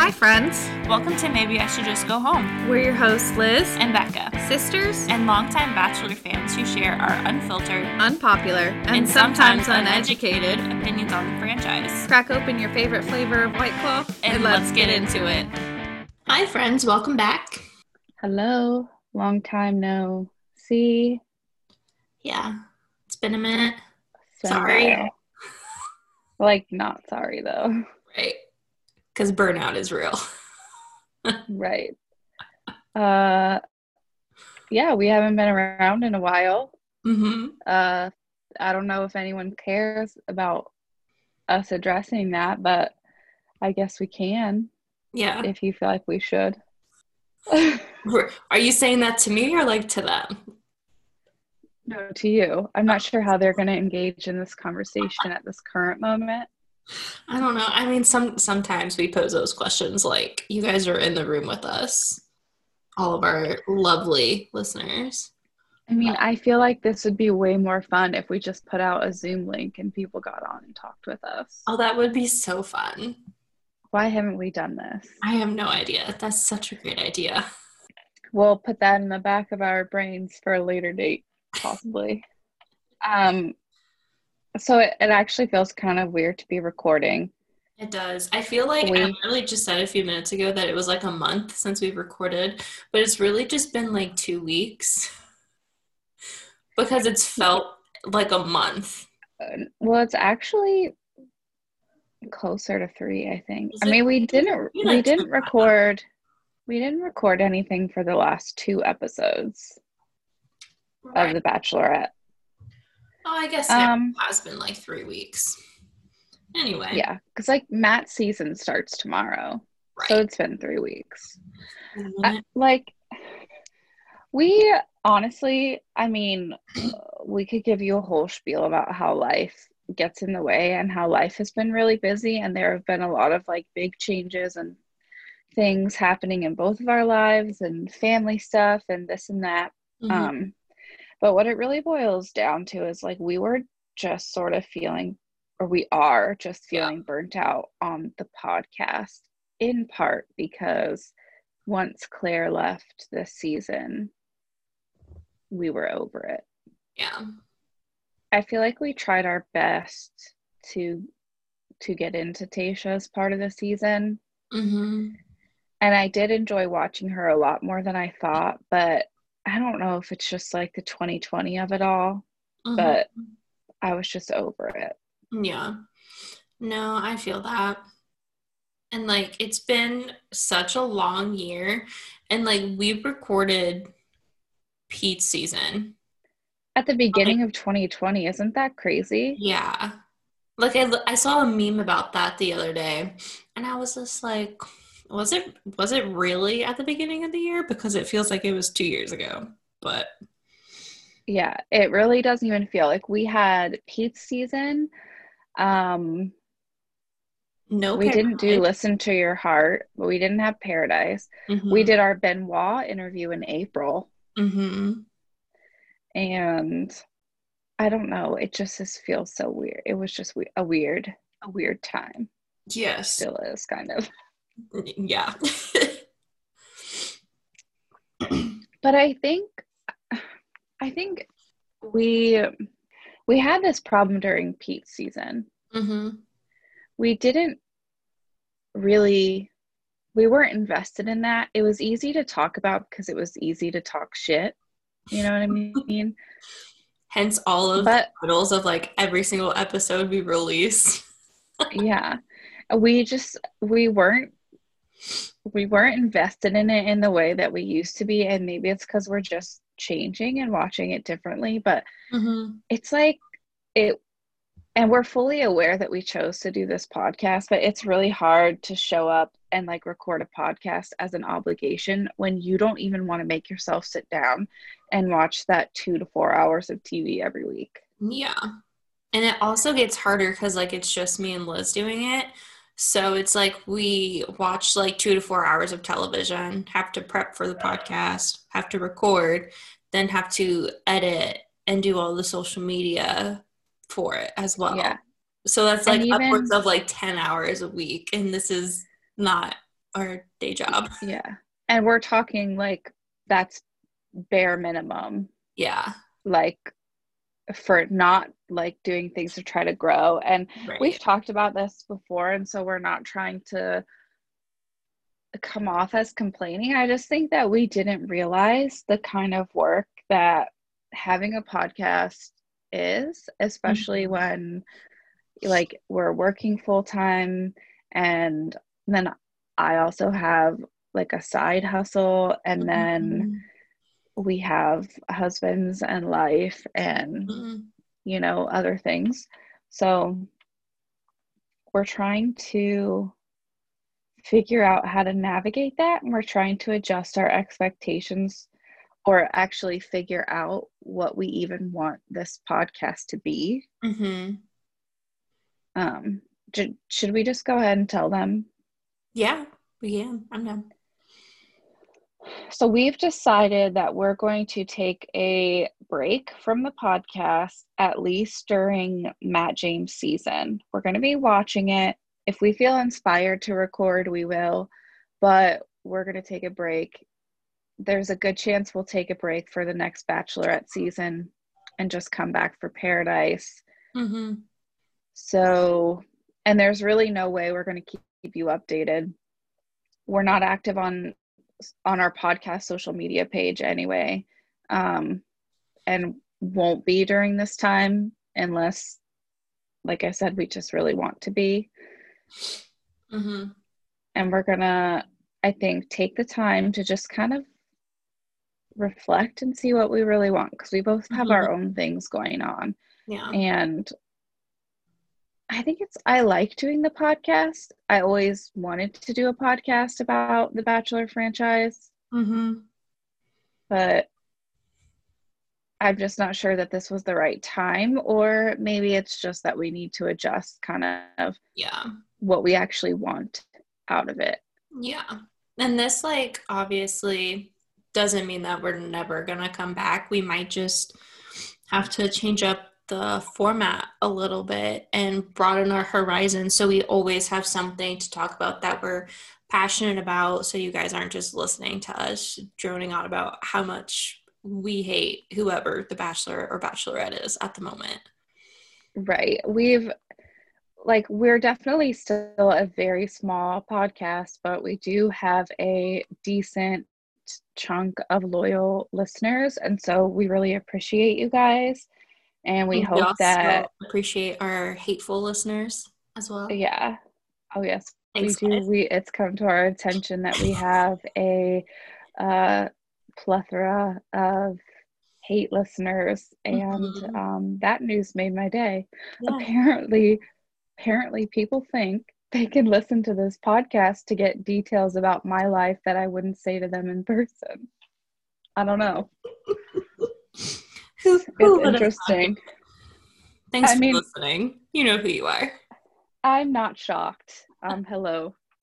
Hi, friends. Welcome to Maybe I Should Just Go Home. We're your hosts, Liz and Becca, sisters and longtime Bachelor fans who share our unfiltered, unpopular, and, and sometimes, sometimes uneducated. uneducated opinions on the franchise. Crack open your favorite flavor of White Claw And, let's get into it. Hi, friends. Welcome back. Hello, long time no see. Yeah, it's been a minute. It's been Sorry. while. Like, not sorry though. Right. Because burnout is real. right. Uh, yeah, we haven't been around in a while. Mm-hmm. Uh, I don't know if anyone cares about us addressing that, but I guess we can Yeah. if you feel like we should. Are you saying that to me or like to them? no, to you. I'm not sure how they're going to engage in this conversation at this current moment. I don't know. I mean, some sometimes we pose those questions like you guys are in the room with us, all of our lovely listeners. I mean, I feel like this would be way more fun if we just put out a Zoom link and people got on and talked with us. Oh, that would be so fun. Why haven't we done this? I have no idea. That's such a great idea. We'll put that in the back of our brains for a later date, possibly. um, so it, it actually feels kind of weird to be recording. It does. I feel like I We- literally just said a few minutes ago that it was like a month since we've recorded, but it's really just been like two weeks because it's felt like a month. Uh, Well, it's actually closer to three, I think. Is I it? mean, we didn't we like didn't record we didn't record anything for the last two episodes of The Bachelorette. Oh, I guess Um, it has been like three weeks. Anyway, Yeah, because like Matt's season starts tomorrow, right. so it's been three weeks. I- like we honestly i mean we could give you a whole spiel about how life gets in the way and how life has been really busy and there have been a lot of like big changes and things happening in both of our lives and family stuff and this and that Mhm. um but what it really boils down to is like we were just sort of feeling or we are just Yeah. feeling burnt out on the podcast in part because once Clare left this season we were over it. yeah. I feel like we tried our best to to get into Tayshia's part of the season hmm and I did enjoy watching her a lot more than I thought, but I don't know if it's just like the 2020 of it all, mm-hmm. but I was just over it. Yeah. No, I feel that. And like it's been such a long year and like we recorded Pete's season. At the beginning of 2020, isn't that crazy? Yeah. Like I I saw a meme about that the other day and I was just like was it was it really at the beginning of the year because it feels like it was 2 years ago. But Yeah, it really doesn't even feel like we had Pete's season. Um, no we didn't do Listen to Your Heart, but we didn't have Paradise. Mm-hmm. We did our Benoit interview in April, Mhm. and I don't know, it just just feels so weird. It was just we- a weird, a weird time. Yes. Still is kind of. Yeah. But I think, I think we we had this problem during Pete's season. mhm. we didn't really we weren't invested in that it was easy to talk about because it was easy to talk shit you know what i mean Hence all of but the titles of like every single episode we release. yeah we just we weren't we weren't invested in it in the way that we used to be and maybe it's because we're just changing and watching it differently but Mm-hmm. it's like it and we're fully aware that we chose to do this podcast but it's really hard to show up and like record a podcast as an obligation when you don't even want to make yourself sit down and watch that 2 to 4 hours of TV every week. Yeah. And it also gets harder because like it's just me and Liz doing it. So it's like we watch like two to four hours of television, have to prep for the podcast, have to record, then have to edit and do all the social media for it as well. Yeah. So that's like even- upwards of like 10 hours a week. And this is not our day job. Yeah. And we're talking like that's bare minimum. Yeah. Like for not like doing things to try to grow. And Right. we've talked about this before, and so we're not trying to come off as complaining. I just think that we didn't realize the kind of work that having a podcast is, especially Mhm. when like we're working full time and then I also have like a side hustle and then we have husbands and life and Mhm. you know, other things. So we're trying to figure out how to navigate that and we're trying to adjust our expectations or actually figure out what we even want this podcast to be. Mhm. Um j- should we just go ahead and tell them? Yeah, we can. I'm done. So we've decided that we're going to take a break from the podcast at least during Matt James season. We're going to be watching it. If we feel inspired to record, we will, but we're going to take a break. There's a good chance we'll take a break for the next Bachelorette season and just come back for Paradise. Mm-hmm. So, and there's really no way we're going to keep, keep you updated. We're not active on on our podcast social media page anyway, um, and won't be during this time unless, like I said, we just really want to be. Mm-hmm. And we're gonna, I think, take the time to just kind of reflect and see what we really want because we both have Mhm. our own things going on. Yeah. and I think it's I like doing the podcast. I always wanted to do a podcast about the Bachelor franchise, Mm-hmm. but I'm just not sure that this was the right time or maybe it's just that we need to adjust kind of Yeah. what we actually want out of it. Yeah. And this, like, obviously doesn't mean that we're never going to come back. We might just have to change up the format a little bit and broaden our horizon so we always have something to talk about that we're passionate about so you guys aren't just listening to us droning on about how much we hate whoever the bachelor or bachelorette is at the moment. Right. We've like we're definitely still a very small podcast, but we do have a decent chunk of loyal listeners and so we really appreciate you guys and we And hope that appreciate our hateful listeners as well. yeah. Oh yes, Thanks, we do guys. we it's come to our attention that we have a uh plethora of hate listeners and Mhm. um that news made my day. Yeah. apparently apparently people think they can listen to this podcast to get details about my life that I wouldn't say to them in person. I don't know. Who, who would've interesting. Thanks I for mean- listening. You know who you are. I'm not shocked. Um hello.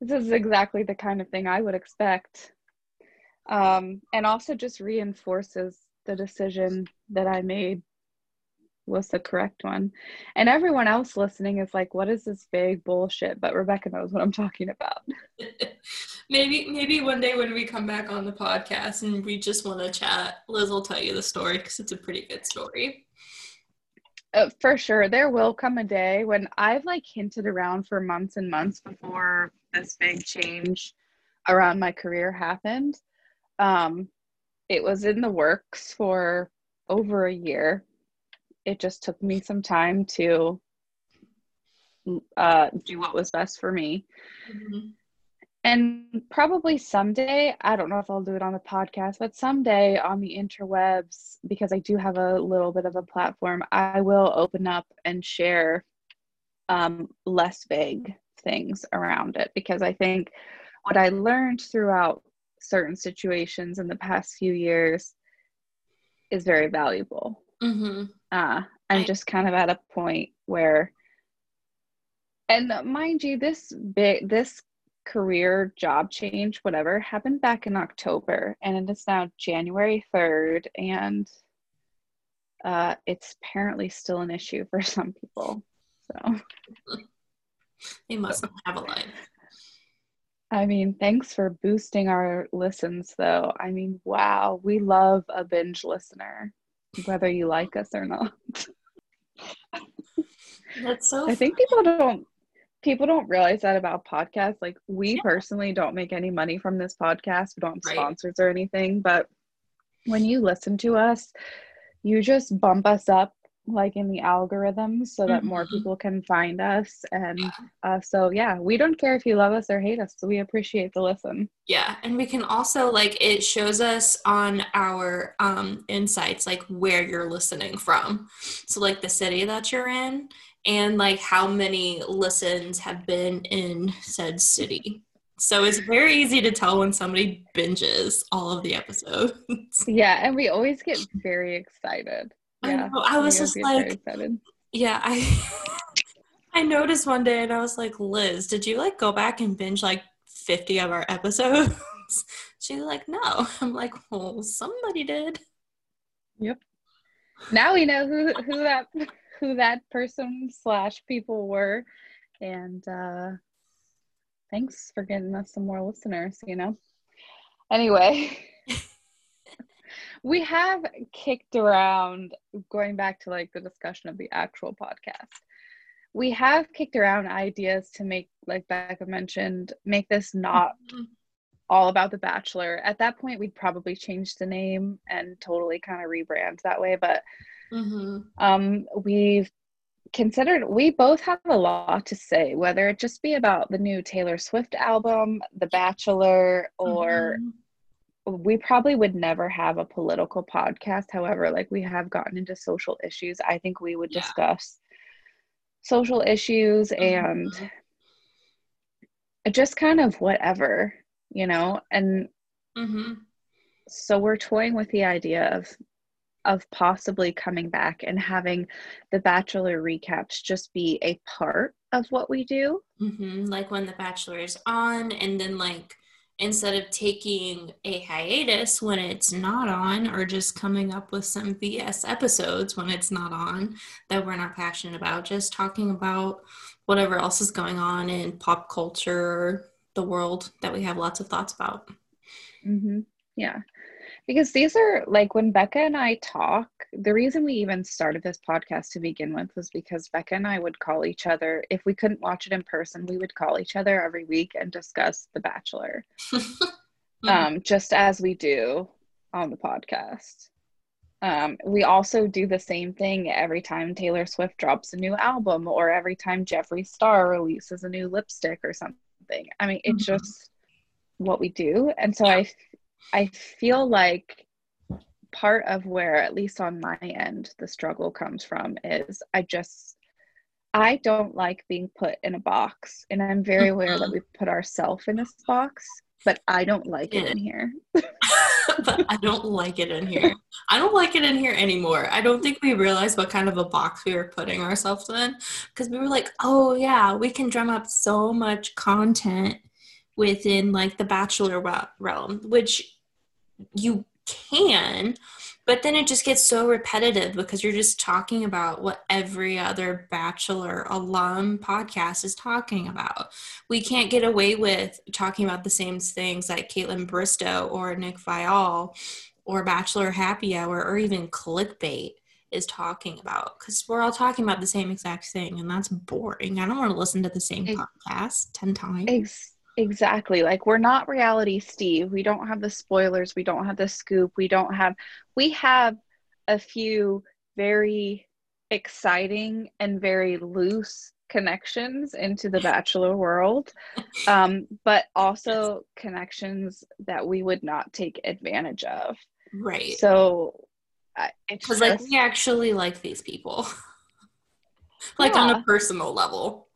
this is exactly the kind of thing I would expect. Um and also just reinforces the decision that I made was the correct one. And everyone else listening is like, what is this big bullshit? But Rebecca knows what I'm talking about. maybe maybe one day when we come back on the podcast and we just want to chat, Liz will tell you the story because it's a pretty good story. Uh, for sure, there will come a day when I've like hinted around for months and months before this big change around my career happened. Um, it was in the works for over a year. It just took me some time to uh, do what was best for me. And probably someday, I don't know if I'll do it on the podcast, but someday on the interwebs, because I do have a little bit of a platform, I will open up and share um, less vague things around it. Because I think what I learned throughout certain situations in the past few years is very valuable. Mm-hmm. Uh, I'm just kind of at a point where, and mind you, this big, this career job change, whatever, happened back in October, and it is now January 3rd, and uh, it's apparently still an issue for some people. So, They must have a life. I mean, thanks for boosting our listens, though. I mean, wow, we love a binge listener, whether you like us or not. That's so I think people don't people don't realize that about podcasts. Like we Yeah. personally don't make any money from this podcast. We don't have Right. sponsors or anything, but when you listen to us, you just bump us up like in the algorithms so that more Mhm. people can find us and uh, so yeah we don't care if you love us or hate us so we appreciate the listen Yeah, and we can also like it shows us on our um insights like where you're listening from. So like the city that you're in and like how many listens have been in said city. So it's very easy to tell when somebody binges all of the episodes. yeah and we always get very excited I yeah know, I was just like yeah, I I noticed one day and I was like, Liz, did you like go back and binge like 50 of our episodes? She's like, no. I'm like, well, somebody did. Yep. Now we know who who that who that person slash people were. And uh thanks for getting us some more listeners you know? Anyway we have kicked around going back to like the discussion of the actual podcast. We have kicked around ideas to make like becca mentioned make this not all about the bachelor. At that point we'd probably change the name and totally kind of rebrand that way but Mm-hmm. um, we've considered we both have a lot to say whether it just be about the new taylor swift album the bachelor or Mm-hmm. we probably would never have a political podcast however like we have gotten into social issues i think we would Yeah. discuss social issues and Mhm. just kind of whatever you know and Mm-hmm. so we're toying with the idea of of possibly coming back and having the bachelor recaps just be a part of what we do Mm-hmm. Like when The Bachelor is on, and then like instead of taking a hiatus when it's not on, or just coming up with some BS episodes when it's not on that we're not passionate about, just talking about whatever else is going on in pop culture the world that we have lots of thoughts about. hmm yeah because these are like when becca and i talk the reason we even started this podcast to begin with was because becca and i would call each other if we couldn't watch it in person we would call each other every week and discuss the bachelor Mhm. um, just as we do on the podcast. Um, we also do the same thing every time Taylor Swift drops a new album or every time Jeffree Star releases a new lipstick or something. I mean, it's Mhm. just what we do. And so I, I feel like part of where, at least on my end, the struggle comes from is I just, I don't like being put in a box. And I'm very aware that Mhm. we put ourselves in this box, but I don't like it in here. but I don't like it in here. I don't like it in here anymore. I don't think we realized what kind of a box we were putting ourselves in because we were like, oh, yeah, we can drum up so much content within like the Bachelor realm, which you can, but then it just gets so repetitive because you're just talking about what every other Bachelor alum podcast is talking about. We can't get away with talking about the same things like Kaitlyn Bristowe or Nick Viall or Bachelor Happy Hour or even clickbait is talking about because we're all talking about the same exact thing and that's boring. I don't want to listen to the same podcast 10 times. Ex- exactly. Like we're not reality Steve. We don't have the spoilers. We don't have the scoop. We don't have we have a few very exciting and very loose connections into the bachelor world. Um, but also connections that we would not take advantage of. right. So I- it's Because like we actually like these people. like on a personal level.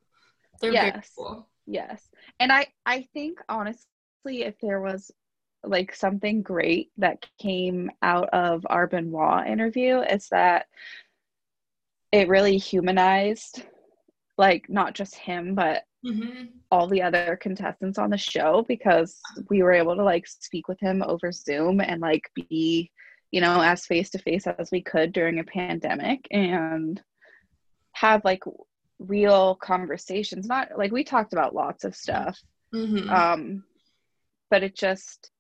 They're very cool. Yes. And I I think honestly if there was like something great that came out of our Benoit interview is that it really humanized like not just him but hmm all the other contestants on the show because we were able to like speak with him over Zoom and like be you know as face to face as we could during a pandemic and have like real conversations not like we talked about lots of stuff Mhm. Um, but it just,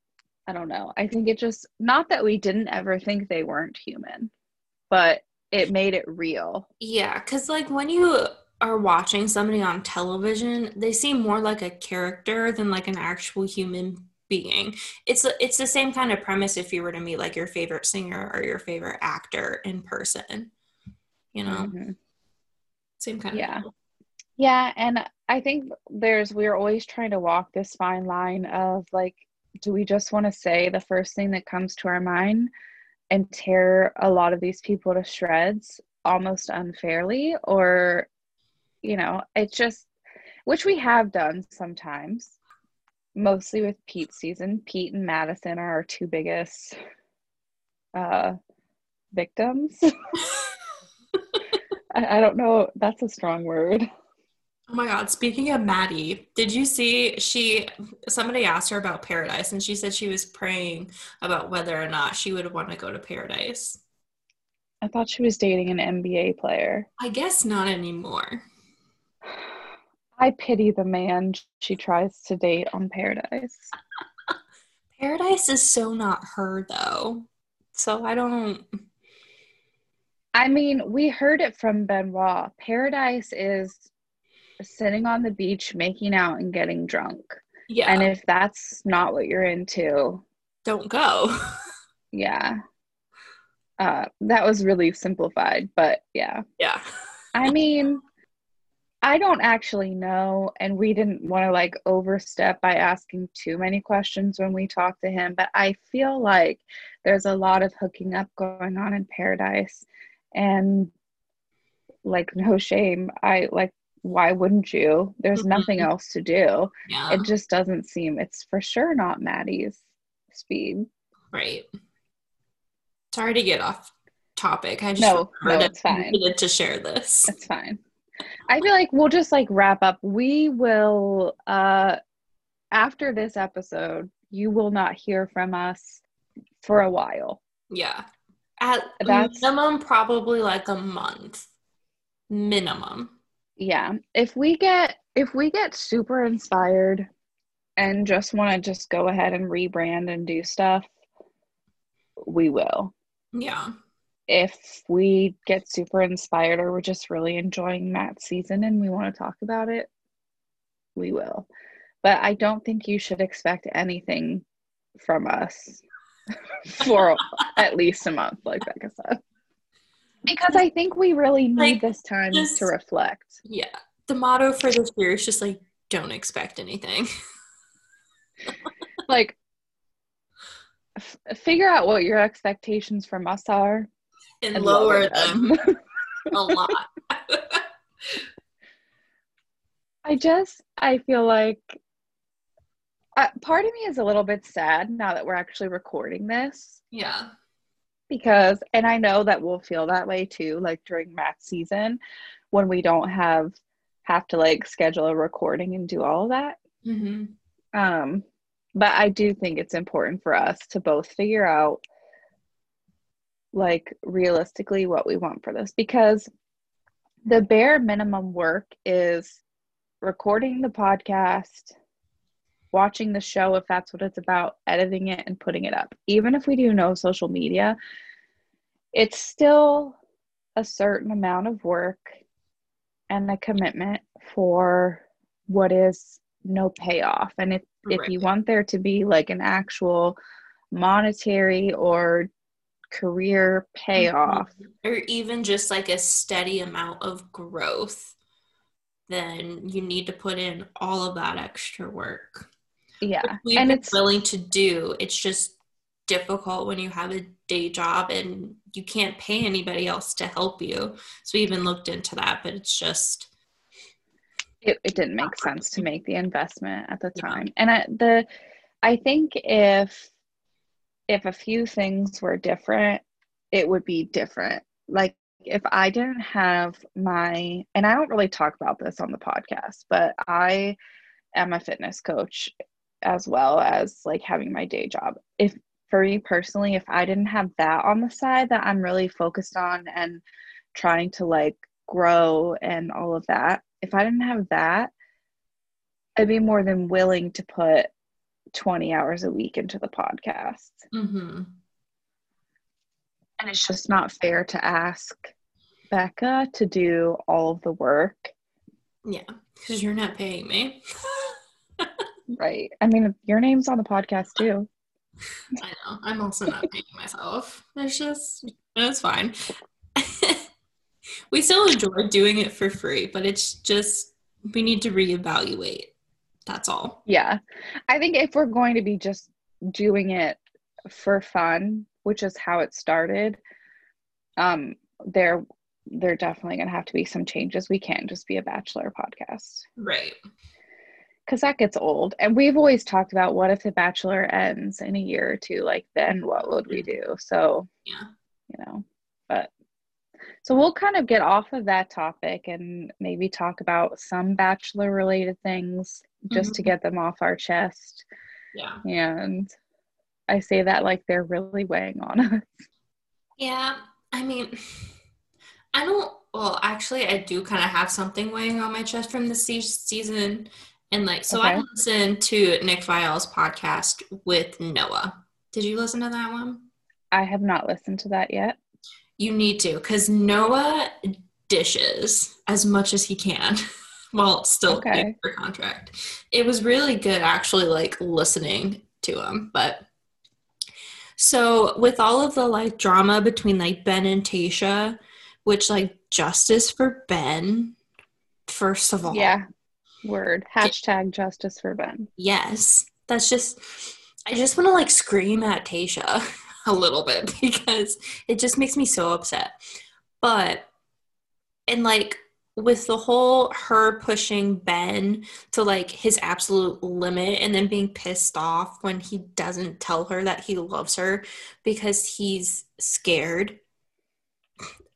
I don't know. I think it just, not that we didn't ever think they weren't human, but it made it real. Yeah, because like when you are watching somebody on television, they seem more like a character than like an actual human being. It's it's the same kind of premise if you were to meet like your favorite singer or your favorite actor in person. You know, Mhm. Same kind Yeah. of. Yeah, and I think there's we're always trying to walk this fine line of like, do we just want to say the first thing that comes to our mind and tear a lot of these people to shreds almost unfairly, or you know, it's just which we have done sometimes, mostly with Pete's season. Pete and Madison are our two biggest uh victims. I, I don't know, that's a strong word. Oh my god, speaking of Maddie, did you see she somebody asked her about paradise and she said she was praying about whether or not she would want to go to paradise. I thought she was dating an NBA player. I guess not anymore. I pity the man she tries to date on Paradise. Paradise is so not her though. So I don't I mean, we heard it from Benoit. Paradise is sitting on the beach, making out, and getting drunk. yeah, And if that's not what you're into, don't go. yeah. Uh, that was really simplified, but yeah. yeah. I mean, I don't actually know, and we didn't want to like overstep by asking too many questions when we talked to him, but I feel like there's a lot of hooking up going on in paradise, and like, no shame. I like, why wouldn't you? There's Mhm. nothing else to do. Yeah. It just doesn't seem, it's for sure not Maddie's speed. right. Sorry to get off topic. I just No, no, it's fine. Needed to share this. It's fine. I feel like we'll just like wrap up. We will uh after this episode, you will not hear from us for a while. Yeah. At That's- minimum probably like a month. Minimum. Yeah. If we get if we get super inspired and just want to just go ahead and rebrand and do stuff, we will. Yeah. If we get super inspired or we're just really enjoying that season and we want to talk about it, we will. But I don't think you should expect anything from us for at least a month, like Becca said. Because I think we really need Like, this time just- to reflect. Yeah. The motto for this year is just like don't expect anything. Like, f- figure out what your expectations from us are And, and lower them a lot. I just, I feel like uh, part of me is a little bit sad now that we're actually recording this yeah. because, and I know that we'll feel that way too, like during math season when we don't have have to like schedule a recording and do all of that. hmm Um, but I do think it's important for us to both figure out like realistically what we want for this because the bare minimum work is recording the podcast, watching the show if that's what it's about, editing it and putting it up. Even if we do no social media, it's still a certain amount of work and a commitment for what is no payoff. And if if you want there to be like an actual monetary or career payoff, mm-hmm. Or even just like a steady amount of growth, then you need to put in all of that extra work. Yeah. We've And been it's willing to do. It's just difficult when you have a day job and you can't pay anybody else to help you. So we even looked into that, but it's just it, it didn't make sense to make the investment at the Yeah. time and I, the i think if if a few things were different it would be different like if i didn't have my and i don't really talk about this on the podcast but i am a fitness coach as well as like having my day job if for me personally if i didn't have that on the side that i'm really focused on and trying to like grow and all of that if i didn't have that I'd be more than willing to put 20 hours a week into the podcast. Mm-hmm. And it's just not fair to ask Becca to do all of the work. Yeah, because you're not paying me. Right. I mean, your name's on the podcast too. I know. I'm also not paying myself. It's just, it's fine. we still enjoy doing it for free, but it's just, we need to reevaluate. That's all. Yeah. I think if we're going to be just doing it for fun, which is how it started, um, there there definitely gonna have to be some changes. We can't just be a bachelor podcast. Right. Cause that gets old. And we've always talked about what if the bachelor ends in a year or two, like then what would we do? So Yeah. you know, but so we'll kind of get off of that topic and maybe talk about some bachelor related things just to Mhm. get them off our chest. Yeah. And I say that like they're really weighing on us. Yeah. I mean, I don't, well, actually, I do kind of have something weighing on my chest from this se- season. And like, so I Okay. listened to Nick Viall's podcast with Noah. Did you listen to that one? I have not listened to that yet. You need to, because Noah dishes as much as he can while still Okay. paying for contract. It was really good, actually, like listening to him. But so with all of the like drama between like Ben and Tayshia, which like justice for Ben, first of all, Yeah. Word. Hashtag justice for Ben. yes, that's just. I just want to like scream at Tayshia a little bit because it just makes me so upset. But and like with the whole her pushing Ben to like his absolute limit and then being pissed off when he doesn't tell her that he loves her because he's scared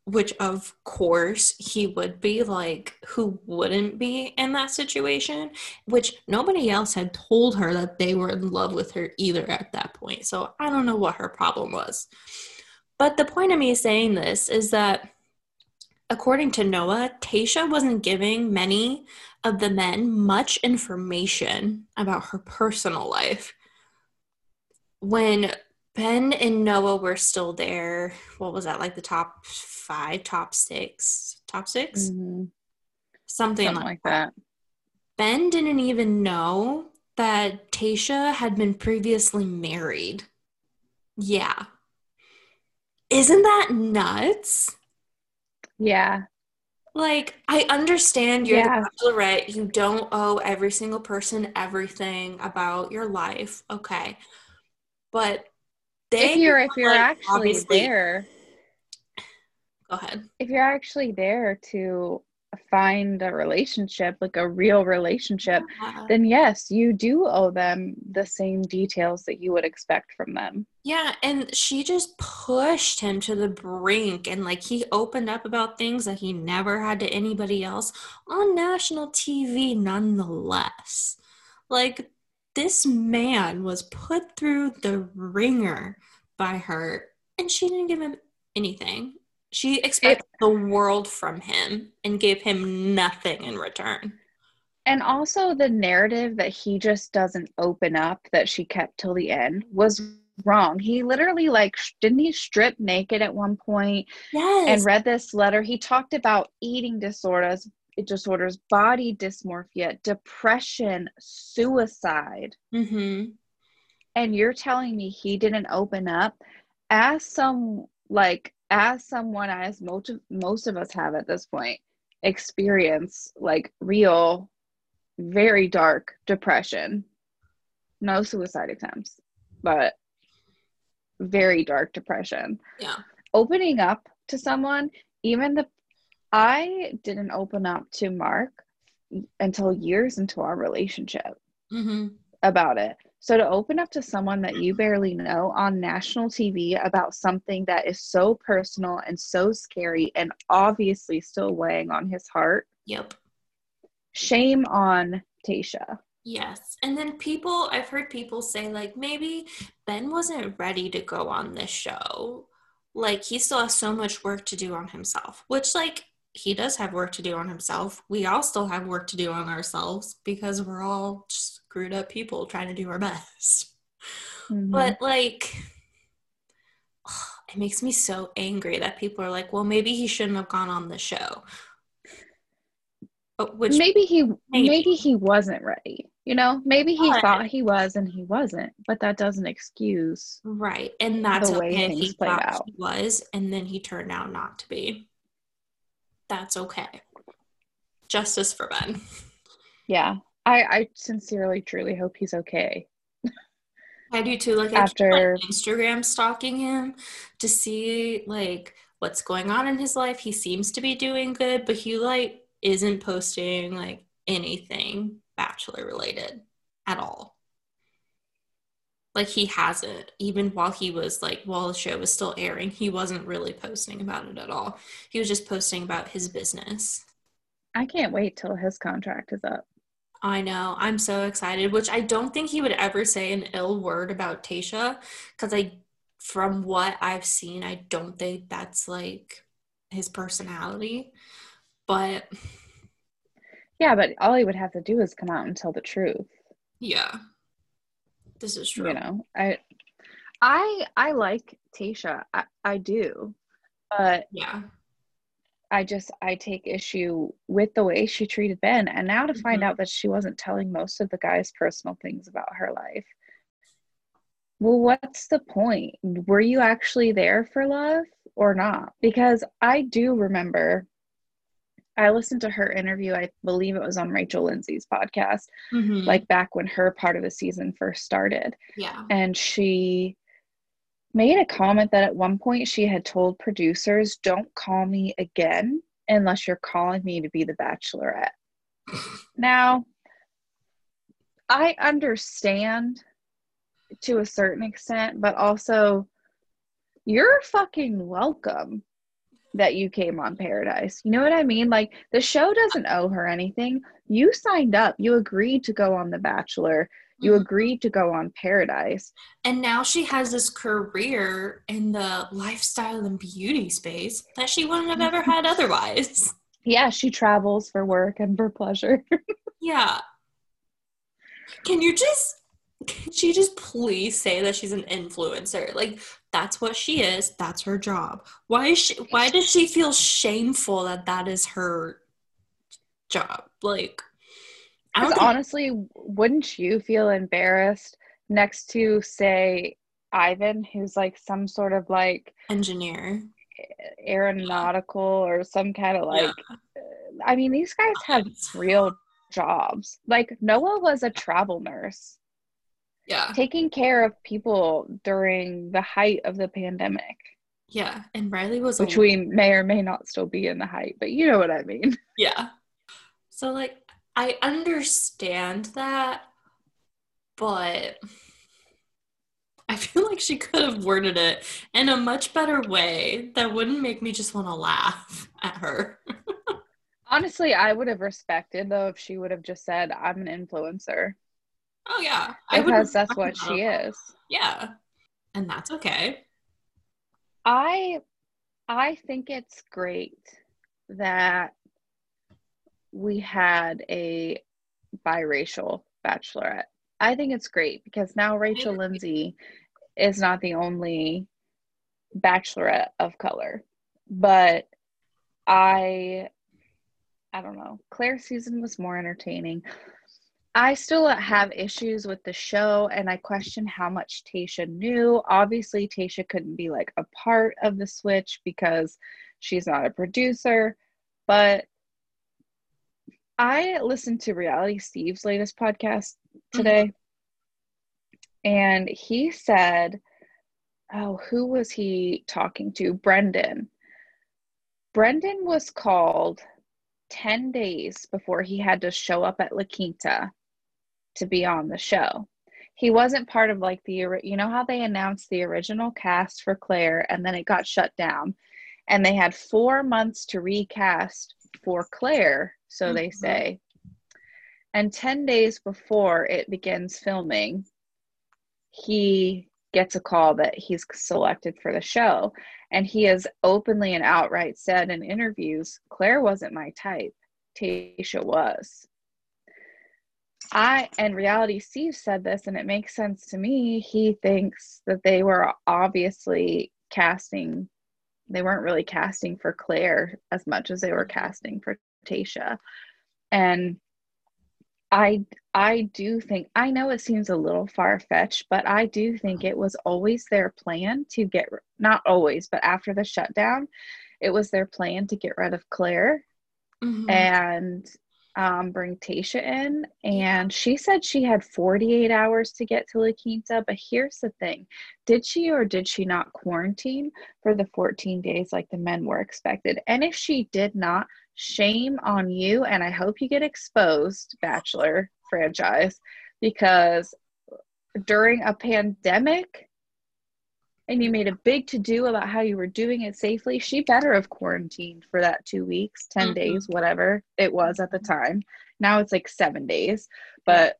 which of course he would be like who wouldn't be in that situation which nobody else had told her that they were in love with her either at that point. So i don't know what her problem was. But the point of me saying this is that according to noah tayshia wasn't giving many of the men much information about her personal life. When Ben and Noah were still there. What was that? Like the top five, top six, top 6 Mhm. Something, Something like like that. Ben didn't even know that Tayshia had been previously married. Yeah. Isn't that nuts? Yeah. Like, I understand you're Yeah. the bachelorette. You don't owe every single person everything about your life. Okay. But they if you're if you're like, actually there, Go ahead. if you're actually there to find a relationship, like a real relationship, Yeah. then yes, you do owe them the same details that you would expect from them. Yeah, and she just pushed him to the brink and like he opened up about things that he never had to anybody else on national TV nonetheless. Like this man was put through the ringer by her and she didn't give him anything. She expected the world from him and gave him nothing in return. And also the narrative that he just doesn't open up that she kept till the end was wrong. He literally like sh- didn't he strip naked at one point Yes. and read this letter. He talked about eating disorders, disorders, body dysmorphia, depression, suicide. mm-hmm. And you're telling me he didn't open up as some like as someone as most of, most of us have at this point experience like real very dark depression no suicide attempts but very dark depression Yeah. opening up to someone even the i didn't open up to mark until years into our relationship Mm-hmm. about it so to open up to someone that you barely know on national tv about something that is so personal and so scary and obviously still weighing on his heart Yep. shame on tayshia Yes. And then people, I've heard people say, like, maybe Ben wasn't ready to go on this show. Like, he still has so much work to do on himself, which, like, he does have work to do on himself. We all still have work to do on ourselves because we're all screwed up people trying to do our best. Mhm. But like, it makes me so angry that people are like, well, maybe he shouldn't have gone on the show. Which maybe he maybe. maybe. he wasn't ready. You know, maybe he But- thought he was and he wasn't, but that doesn't excuse. right, and that's the way okay if he things played thought out. he was, and then he turned out not to be. That's okay. Justice for Ben. Yeah. I I sincerely truly hope he's okay. I do too. Like I After- Instagram stalking him to see like what's going on in his life. He seems to be doing good, but he like isn't posting like anything bachelor related at all. Like he hasn't, even while he was like while the show was still airing, he wasn't really posting about it at all. He was just posting about his business. I can't wait till his contract is up. I know. I'm so excited, which I don't think he would ever say an ill word about Tayshia because I, from what I've seen, I don't think that's like his personality. But Yeah, but all he would have to do is come out and tell the truth. yeah, this is true. You know, I, I, I like Tayshia. I, I do, but Yeah. I just I take issue with the way she treated Ben, and now to find Mhm. out that she wasn't telling most of the guys personal things about her life. Well, what's the point? Were you actually there for love or not? Because I do remember I listened to her interview, I believe it was on Rachel Lindsay's podcast, Mhm. like back when her part of the season first started. yeah. And she made a comment that at one point she had told producers, Don't call me again unless you're calling me to be the bachelorette. Now, I understand to a certain extent, but also you're fucking welcome that you came on Paradise. You know what I mean? Like the show doesn't owe her anything. You signed up, you agreed to go on The Bachelor, you Mhm. agreed to go on Paradise. And now she has this career in the lifestyle and beauty space that she wouldn't have ever had otherwise. Yeah, she travels for work and for pleasure. Yeah. Can you just can she just please say that she's an influencer? Like that's what she is. That's her job. Why is she why does she feel shameful that that is her job? Like I don't Because think, honestly, wouldn't you feel embarrassed next to, say, Ivan, who's like some sort of like engineer. aeronautical or some kind of like, I mean, these guys have real jobs. Like Noah was a travel nurse Yeah. taking care of people during the height of the pandemic, Yeah. And Riley was which we may or may not still be in the height, but you know what I mean. Yeah. So like I understand that, but I feel like she could have worded it in a much better way that wouldn't make me just want to laugh at her. Honestly, I would have respected though if she would have just said, I'm an influencer. Oh yeah. Because that's what that. she is. Yeah. And that's okay. I I think it's great that we had a biracial bachelorette. I think it's great because now Rachel. Lindsay is not the only bachelorette of color. But I I don't know. Clare's season was more entertaining. I still have issues with the show and I question how much Tayshia knew. Obviously, Tayshia couldn't be like a part of the switch because she's not a producer, but I listened to Reality Steve's latest podcast mm-hmm. today and he said, Oh, who was he talking to? Brendan. Brendan was called 10 days before he had to show up at La Quinta to be on the show. He wasn't part of like the, you know how they announced the original cast for Clare and then it got shut down and they had four months to recast for Clare, so they Mhm. say. And 10 days before it begins filming, he gets a call that he's selected for the show. And he has openly and outright said in interviews, Clare wasn't my type. Tayshia was. I and reality Steve said this, and it makes sense to me. He thinks that they were obviously casting, they weren't really casting for Clare as much as they were casting for Tayshia. And I I do think I know it seems a little far fetched, but I do think it was always their plan to get not always, but after the shutdown, it was their plan to get rid of Clare Mhm. and um, bring Tayshia in. And she said she had 48 hours to get to La Quinta. But here's the thing did she or did she not quarantine for the 14 days like the men were expected? And if she did not, shame on you. And I hope you get exposed, Bachelor franchise, because during a pandemic, and you made a big to do about how you were doing it safely, she better have quarantined for that two weeks, 10 Mhm. days, whatever it was at the time. Now it's like seven days. But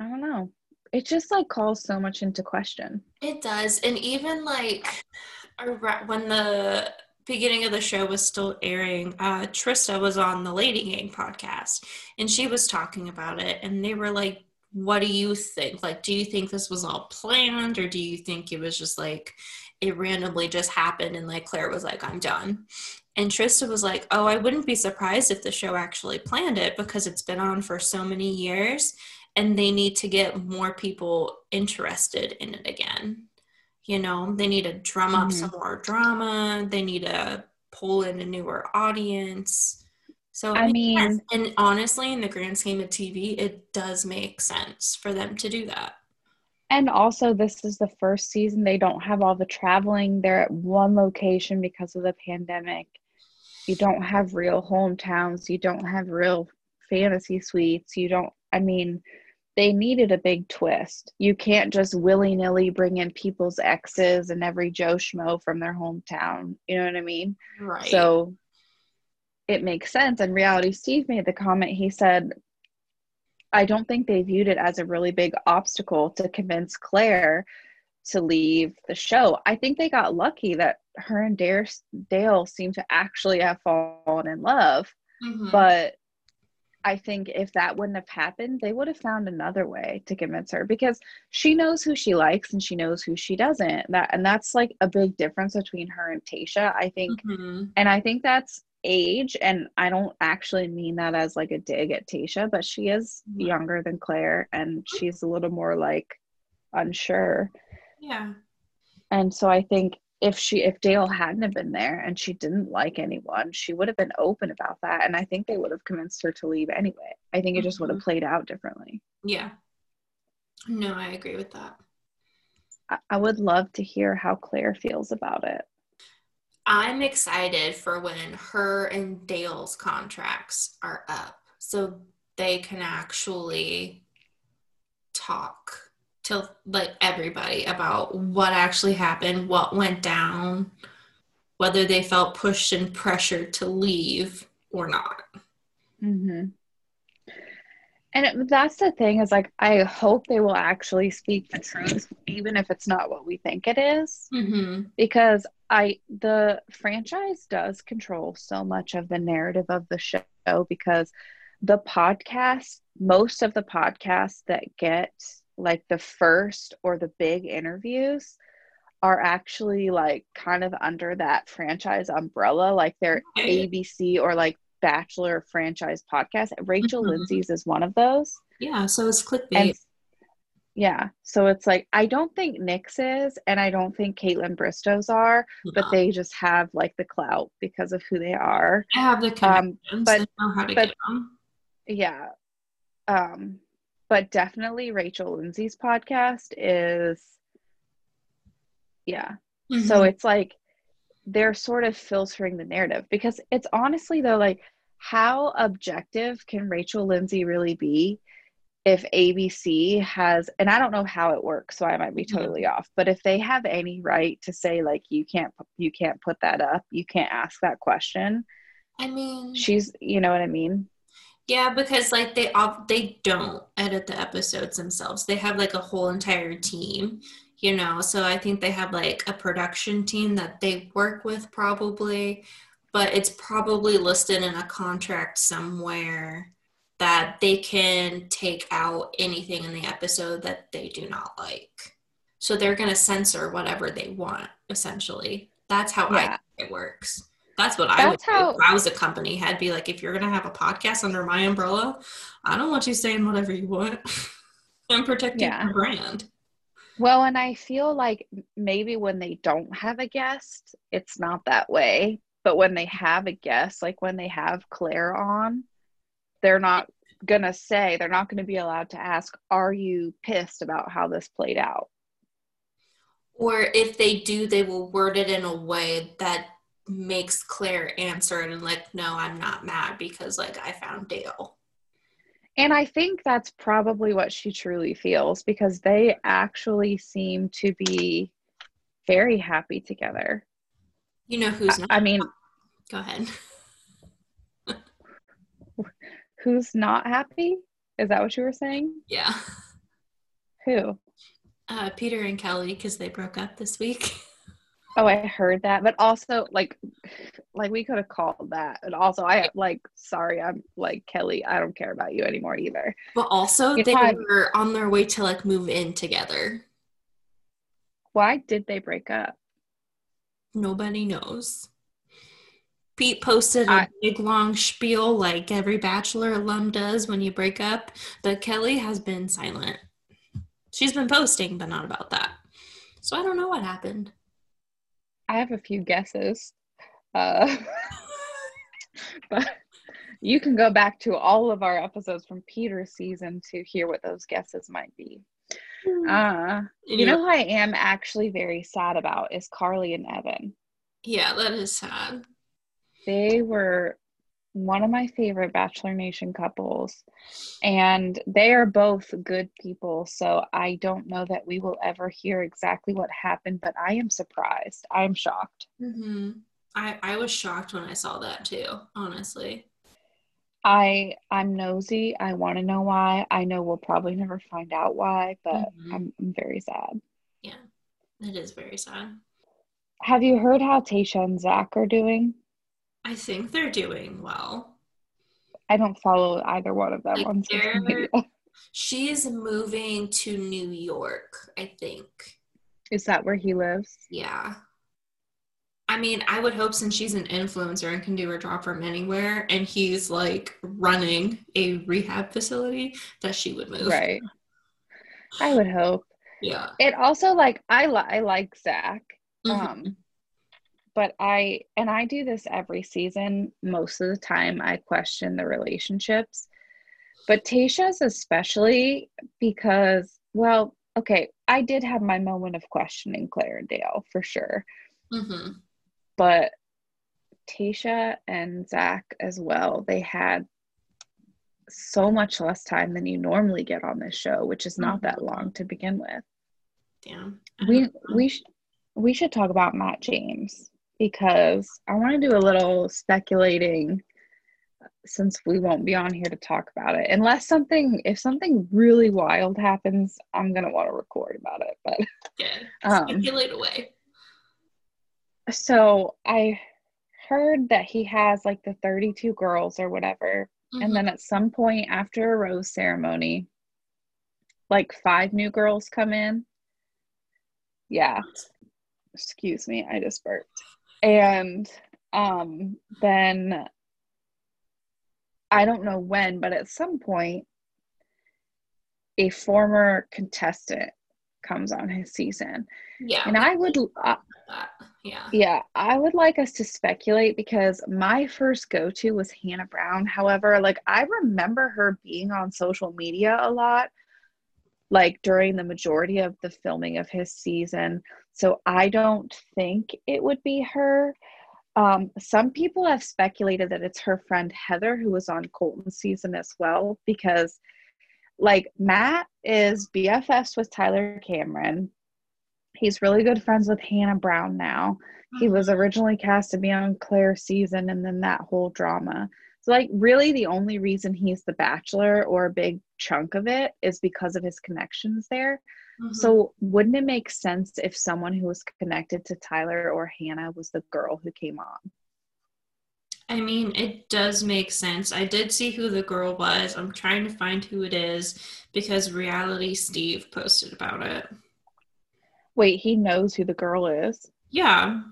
I don't know. It just like calls so much into question. It does. And even like when the beginning of the show was still airing, uh, Trista was on the Lady Gang podcast and she was talking about it. And they were like, What do you think? Like, do you think this was all planned or do you think it was just like it randomly just happened and like Clare was like, I'm done? And Trista was like, Oh, I wouldn't be surprised if the show actually planned it because it's been on for so many years and they need to get more people interested in it again. You know, they need to drum up Mhm. some more drama. They need to pull in a newer audience. So I mean- and honestly, in the grand scheme of TV, it does make sense for them to do that. And also, this is the first season. They don't have all the traveling. They're at one location because of the pandemic. You don't have real hometowns. You don't have real fantasy suites. You don't, I mean, they needed a big twist. You can't just willy nilly bring in people's exes and every Joe Schmo from their hometown. You know what I mean? Right. So it makes sense. And Reality Steve made the comment, he said, I don't think they viewed it as a really big obstacle to convince Clare to leave the show. I think they got lucky that her and Dare, Dale seemed to actually have fallen in love. Mhm. But I think if that wouldn't have happened, they would have found another way to convince her because she knows who she likes and she knows who she doesn't. That and that's like a big difference between her and Tayshia. I think Mhm. and I think that's age. And I don't actually mean that as like a dig at Tayshia, but she is Mhm. younger than Clare and she's a little more like unsure. yeah. And so I think if she if Dale hadn't have been there and she didn't like anyone, she would have been open about that. And I think they would have convinced her to leave anyway. I think it just would have played out differently. Yeah. No, I agree with that. I, I would love to hear how Clare feels about it. I'm excited for when her and Dale's contracts are up so they can actually talk to like everybody about what actually happened, what went down, whether they felt pushed and pressured to leave or not. Mm-hmm. And it, that's the thing is like I hope they will actually speak the truth, even if it's not what we think it is, Mm-hmm. because I the franchise does control so much of the narrative of the show because the podcast, most of the podcasts that get like the first or the big interviews are actually like kind of under that franchise umbrella, like they're ABC or like Bachelor franchise podcast. Rachel Mhm. Lindsay's is one of those. Yeah, so it's clickbait. And yeah, so it's like I don't think Nick's is, and I don't think Kaitlyn Bristowe's are, but they just have like the clout because of who they are. I have the Um, connections. but- I know how to but- them. Yeah. Um, but definitely Rachel Lindsay's podcast is yeah. Mm-hmm. So it's like they're sort of filtering the narrative because it's honestly though like how objective can Rachel Lindsay really be if ABC has and I don't know how it works so I might be Yeah. totally off but if they have any right to say like you can't you can't put that up you can't ask that question I mean, she's you know what I mean Yeah, because like they all they don't edit the episodes themselves. They have like a whole entire team, you know so i think they have like a production team that they work with probably but it's probably listed in a contract somewhere that they can take out anything in the episode that they do not like. So they're going to censor whatever they want essentially. That's how i Yeah. think it works. That's what i would That's do if i was a company head be like if you're going to have a podcast under my umbrella i don't want you saying whatever you want. I'm protecting Yeah. your brand Well, and I feel like maybe when they don't have a guest, it's not that way. But when they have a guest, like when they have Clare on, they're not going to say, they're not going to be allowed to ask, Are you pissed about how this played out? Or if they do, they will word it in a way that makes Clare answer it and like, no, I'm not mad because like I found Dale. And I think that's probably what she truly feels because they actually seem to be very happy together. You know who's not? I mean, Go ahead. who's not happy? Is that what you were saying? Yeah. Who? Uh, Peter and Kelly because they broke up this week. Oh, I heard that, but also like, like we could have called that, and also I like, sorry, I'm like Kelly. I don't care about you anymore either. But also You they were on their way to like move in together. Why did they break up? Nobody knows. Pete posted a I- big long spiel like every Bachelor alum does when you break up, but Kelly has been silent. She's been posting, but not about that. So I don't know what happened. I have a few guesses, uh, but you can go back to all of our episodes from Peter's season to hear what those guesses might be. Uh, you know who I am actually very sad about is Carly and Evan. yeah, that is sad. They were one of my favorite Bachelor Nation couples, and they are both good people. So I don't know that we will ever hear exactly what happened, but I am surprised. I am shocked. hmm I I was shocked when I saw that too. Honestly, I I'm nosy. I want to know why. I know we'll probably never find out why, but Mhm. I'm, I'm very sad. Yeah, it is very sad. Have you heard how Tayshia and Zach are doing? I think they're doing well. I don't follow either one of them Like, on social media. She's moving to New York, I think. Is that where he lives? Yeah. I mean, I would hope since she's an influencer and can do her job from anywhere, and he's like running a rehab facility, that she would move. Right. I would hope. Yeah. It also like I li- I like Zach. Mhm. Um but I and I do this every season. Most of the time I question the relationships. But Tayshia's especially because well, okay, I did have my moment of questioning Clare and Dale for sure. Mhm. But Tayshia and Zach as well, they had so much less time than you normally get on this show, which is not that Mhm. long to begin with. Damn. We we sh- we should talk about Matt James because I want to do a little speculating since we won't be on here to talk about it. Unless something if something really wild happens, I'm going to want to record about it. But Yeah. um Speculate away. So I heard that he has like the 32 girls or whatever Mhm. and then at some point after a rose ceremony like five new girls come in yeah excuse me i just burped and um then i don't know when but at some point a former contestant comes on his season yeah. and i would uh. Yeah. yeah, I would like us to speculate because my first go to was Hannah Brown. However, like I remember her being on social media a lot, like during the majority of the filming of his season. So I don't think it would be her. Um, some people have speculated that it's her friend Heather who was on Colton's season as well because, like, Matt is BFFs with Tyler Cameron. He's really good friends with Hannah Brown now. He was originally cast to be on Clare's season and then that whole drama. So like really the only reason he's the bachelor or a big chunk of it is because of his connections there. Mhm. So wouldn't it make sense if someone who was connected to Tyler or Hannah was the girl who came on? I mean, it does make sense. I did see who the girl was. I'm trying to find who it is because Reality Steve posted about it. Wait, he knows who the girl is. Yeah.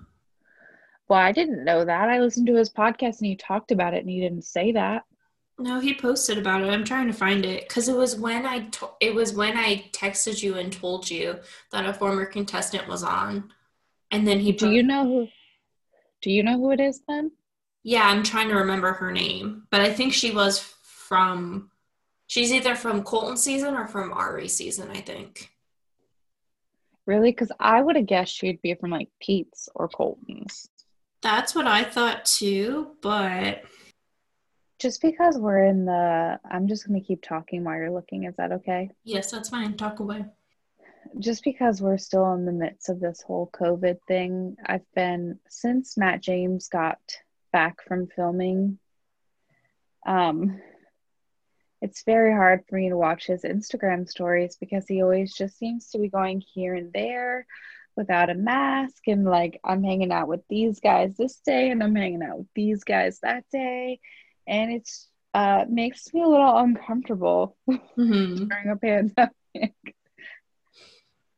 Well, I didn't know that. I listened to his podcast and he talked about it and he didn't say that. No, he posted about it. I'm trying to find it because it was when I to- it was when I texted you and told you that a former contestant was on, and then he. Do you know who Do you know who it is then? Yeah, I'm trying to remember her name, but I think she was from. She's either from Colton season or from Ari season. I think. Really? Because I would have guessed she'd be from like Pete's or Colton's. That's what I thought too, but Just because we're in the, I'm just going to keep talking while you're looking. Is that okay? yes, that's fine. Talk away. Just because we're still in the midst of this whole COVID thing, I've been, since Matt James got back from filming, um, it's very hard for me to watch his Instagram stories because he always just seems to be going here and there without a mask and like I'm hanging out with these guys this day and I'm hanging out with these guys that day and it's uh makes me a little uncomfortable hmm during a pandemic.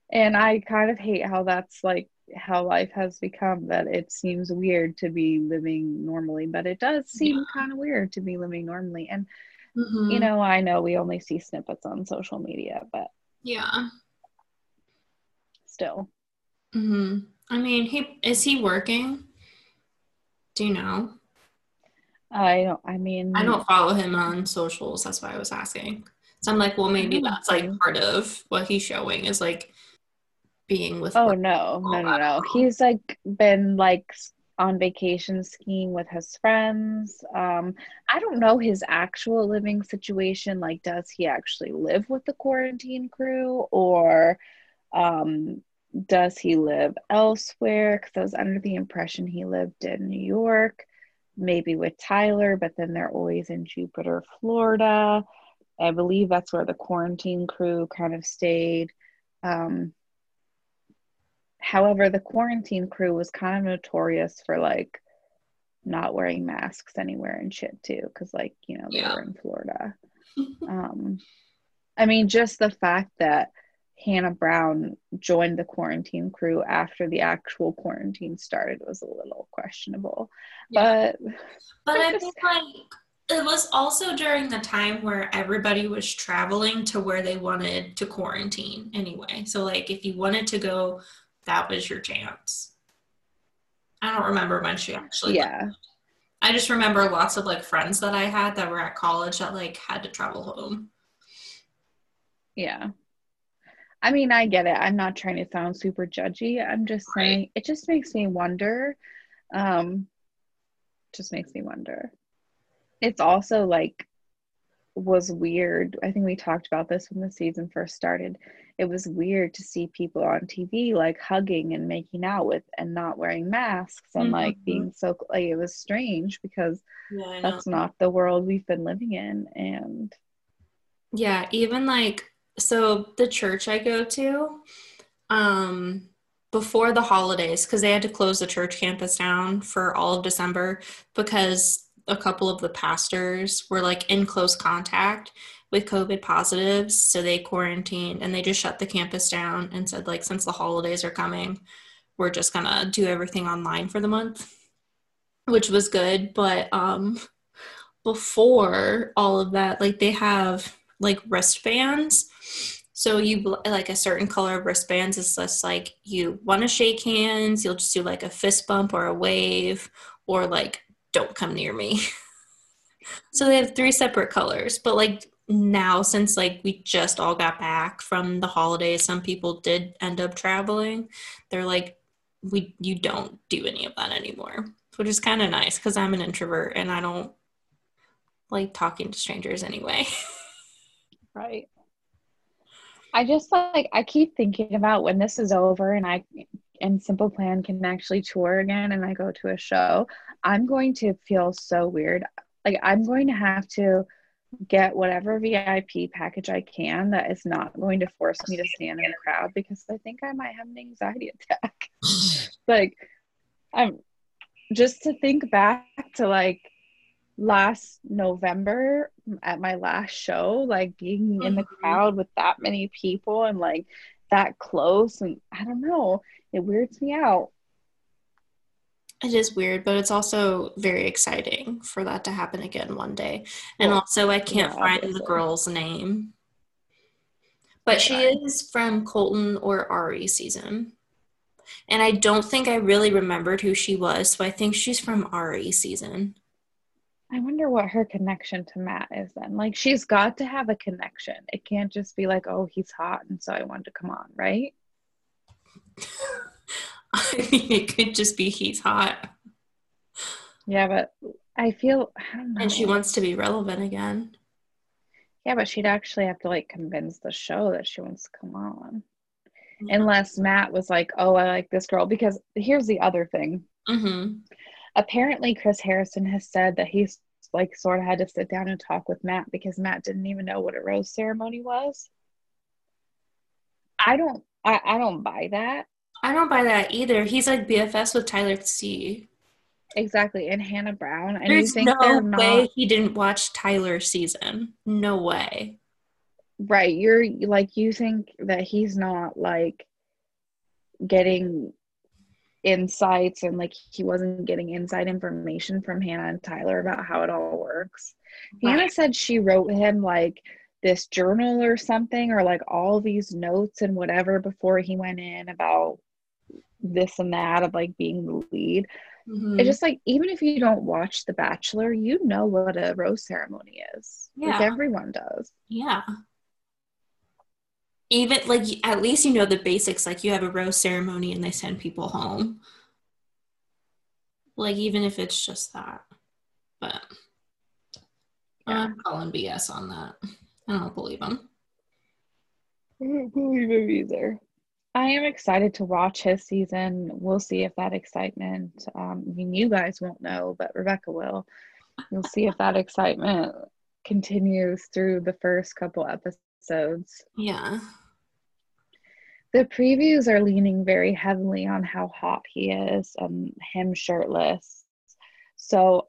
and I kind of hate how that's like how life has become that it seems weird to be living normally, but it does seem kind of weird to be living normally. And hmm you know, I know we only see snippets on social media, but yeah. still. hmm I mean, he is he working? Do you know? I don't I mean I don't follow him on socials. That's why I was asking. So I'm like, well, maybe that's like part of what he's showing is like being with. Oh no, no, no, no. He's like been like on vacation skiing with his friends. Um, I don't know his actual living situation. Like, does he actually live with the quarantine crew or um does he live elsewhere? Because I was under the impression he lived in New York, maybe with Tyler, but then they're always in Jupiter, Florida. I believe that's where the quarantine crew kind of stayed. Um, However, the quarantine crew was kind of notorious for like not wearing masks anywhere and shit too, because like you know they Yeah. were in Florida. um, I mean, just the fact that Hannah Brown joined the quarantine crew after the actual quarantine started was a little questionable. Yeah. But But I think like it was also during the time where everybody was traveling to where they wanted to quarantine anyway. So like if you wanted to go, that was your chance. I don't remember when she actually. left. yeah, I just remember lots of like friends that I had that were at college that like had to travel home. yeah. I mean, I get it. I'm not trying to sound super judgy. I'm just Right. saying it just makes me wonder. Um, just makes me wonder. It's also like was weird. I think we talked about this when the season first started. It was weird to see people on TV like hugging and making out with and not wearing masks and like Mhm. being so like it was strange because Yeah, that's not the world we've been living in and Yeah, even like so the church I go to, um, before the holidays, because they had to close the church campus down for all of December because a couple of the pastors were like in close contact with COVID positives, so they quarantined and they just shut the campus down and said like since the holidays are coming, we're just gonna do everything online for the month, which was good. But um, before all of that, like they have like wristbands. So you like a certain color of wristbands is just like you want to shake hands, you'll just do like a fist bump or a wave or like don't come near me. so they have three separate colors, but like now since like we just all got back from the holidays, some people did end up traveling. They're like we you don't do any of that anymore, which is kind of nice cuz I'm an introvert and I don't like talking to strangers anyway. Right. I just like I keep thinking about when this is over and I and Simple Plan can actually tour again and I go to a show, I'm going to feel so weird. Like I'm going to have to get whatever VIP package I can that is not going to force me to stand in a crowd because I think I might have an anxiety attack. like I'm just to think back to like last November at my last show, like being in the Mhm. crowd with that many people and like that close and I don't know, it weirds me out. It is weird, but it's also very exciting for that to happen again one day. And Well, also, I can't yeah, find the girl's name, but she is from Colton or Ari season. And I don't think I really remembered who she was, so I think she's from Ari season. I wonder what her connection to Matt is then. Like she's got to have a connection. It can't just be like, oh, he's hot and so I wanted to come on, right? I mean, it could just be he's hot Yeah, but I feel I and she wants to be relevant again. Yeah, but she'd actually have to like convince the show that she wants to come on. Unless Matt was like, "Oh, I like this girl." Because here's the other thing. Mm-hmm. Apparently, Chris Harrison has said that he's like sort of had to sit down and talk with Matt because Matt didn't even know what a rose ceremony was. I don't. I, I don't buy that I don't buy that either. He's like BFS with Tyler C. exactly. And Hannah Brown, and There's you think no way not he didn't watch Tyler's season. No way. right. You're like you think that he's not like getting insights and like he wasn't getting inside information from Hannah and Tyler about how it all works. Hannah said she wrote him like this journal or something or like all these notes and whatever before he went in about this and that of like being the lead. Mhm. It's just like even if you don't watch The Bachelor, you know what a rose ceremony is. Like Yeah. everyone does. Yeah. Even like at least you know the basics. Like you have a rose ceremony and they send people home. Like even if it's just that, but I'm calling BS on that. I don't believe him. I don't believe him either. I am excited to watch his season. We'll see if that excitement, um, I mean, you guys won't know, but Rebecca will. You'll see if that excitement continues through the first couple episodes. Yeah. The previews are leaning very heavily on how hot he is and him shirtless. So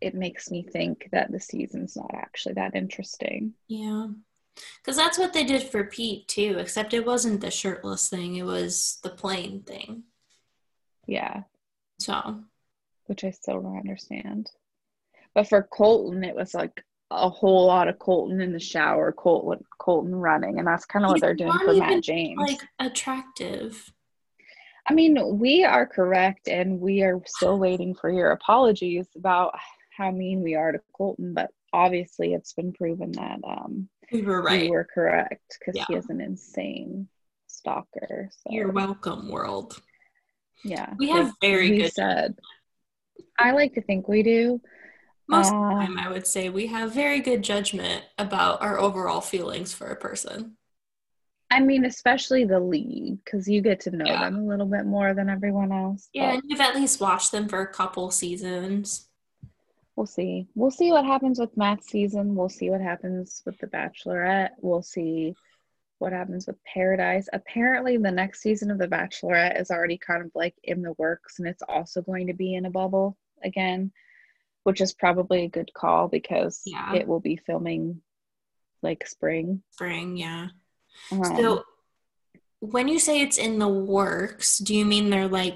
it makes me think that the season's not actually that interesting. Yeah. Because that's what they did for Pete too, except it wasn't the shirtless thing, it was the plain thing. Yeah. So, which I still don't understand. But for Colton, it was like a whole lot of Colton in the shower, Colton Colton running, and that's kind of what they're doing for Matt James. like, attractive. I mean, we are correct, and we are still waiting for your apologies about how mean we are to Colton. But obviously, it's been proven that um, We were right. we were correct because he is an insane stalker. So You're welcome, world. yeah, We have very we good said. I like to think we do. Most of Uh, the time, I would say we have very good judgment about our overall feelings for a person. I mean, especially the lead, because you get to know Yeah. them a little bit more than everyone else. Yeah, but and you've at least watched them for a couple seasons. We'll see. We'll see what happens with Matt's season. We'll see what happens with The Bachelorette. We'll see what happens with Paradise. Apparently, the next season of The Bachelorette is already kind of like in the works, and it's also going to be in a bubble again, which is probably a good call because Yeah. it will be filming like spring. Spring, yeah. Um, So, when you say it's in the works, do you mean they're like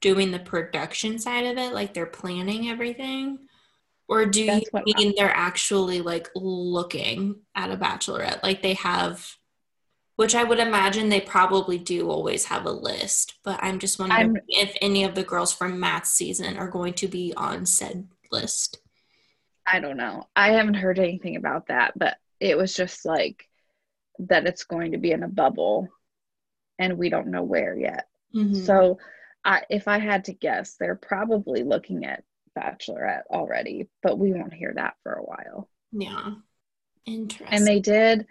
doing the production side of it, like they're planning everything? Or do That's you mean they're actually like looking at a bachelorette? Like they have, which I would imagine they probably do always have a list, but I'm just wondering I'm- if any of the girls from Matt's season are going to be on said list. I don't know. I haven't heard anything about that, but it was just like that it's going to be in a bubble and we don't know where yet. Mhm. So, I, if I had to guess, they're probably looking at Bachelorette already, but we won't hear that for a while. yeah. Interesting. And they did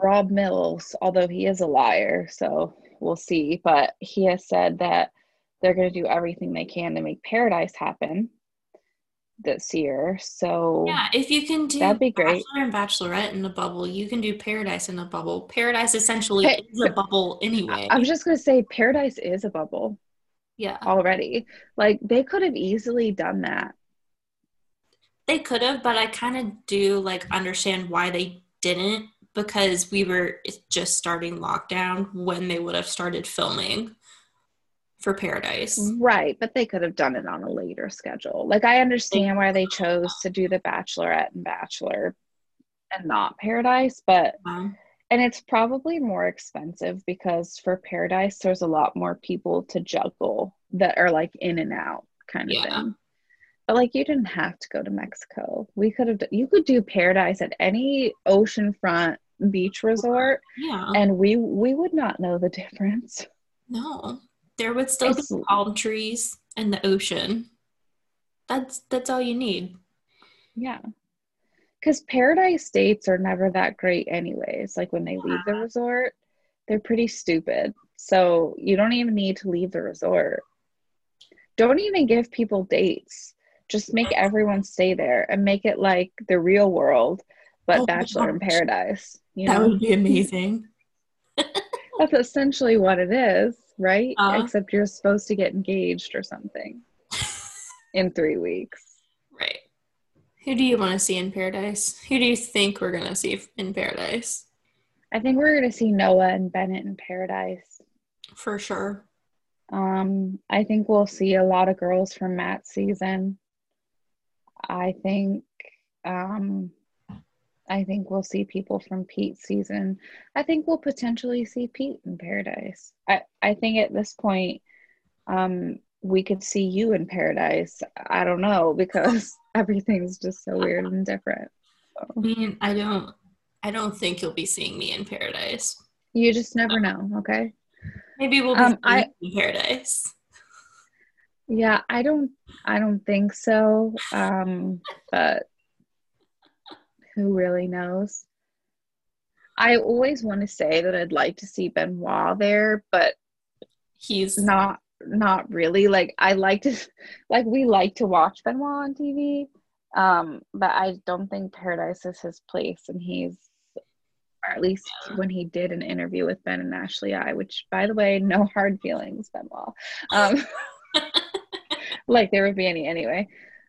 Rob Mills, although he is a liar, so we'll see. But he has said that they're going to do everything they can to make Paradise happen. this year. So Yeah, if you can do That'd be great. Bachelor and Bachelorette in a bubble, you can do Paradise in a bubble. Paradise essentially Pa- is a bubble anyway. I was just gonna say Paradise is a bubble yeah, already. Like they could have easily done that. they could have, but I kind of do like understand why they didn't because we were just starting lockdown when they would have started filming for Paradise. Right, but they could have done it on a later schedule. Like I understand why they chose to do the Bachelorette and Bachelor and not Paradise, but Um, and it's probably more expensive because for Paradise there's a lot more people to juggle that are like in and out kind of Yeah. thing. But like you didn't have to go to Mexico. We could have you could do Paradise at any oceanfront beach resort yeah, and we we would not know the difference. no, there would still be palm trees and the ocean. That's that's all you need. Yeah. Because paradise dates are never that great, anyways. Like when they leave the resort, they're pretty stupid. So you don't even need to leave the resort. Don't even give people dates. Just make everyone stay there and make it like the real world, but Oh Bachelor in. Paradise. You That know, would be amazing. that's essentially what it is, right? Uh. Except you're supposed to get engaged or something in three weeks. Who do you want to see in Paradise? Who do you think we're gonna see in Paradise? I think we're going to see Noah and Bennett in Paradise. For sure. Um, I think we'll see a lot of girls from Matt's season. I think um I think we'll see people from Pete's season. I think we'll potentially see Pete in Paradise. I, I think at this point, um, we could see you in Paradise. I don't know because everything's just so weird and different. I mean, I don't I don't think you'll be seeing me in Paradise. You just never know, okay? Maybe we'll be Um, I- in Paradise. Yeah, I don't I don't think so. Um, but who really knows? I always want to say that I'd like to see Benoit there, but He's not not really. Like I like to like we like to watch Benoit on TV. Um, but I don't think Paradise is his place and he's or at least when he did an interview with Ben and Ashley I, which by the way, no hard feelings, Benoit. Um like there would be any anyway.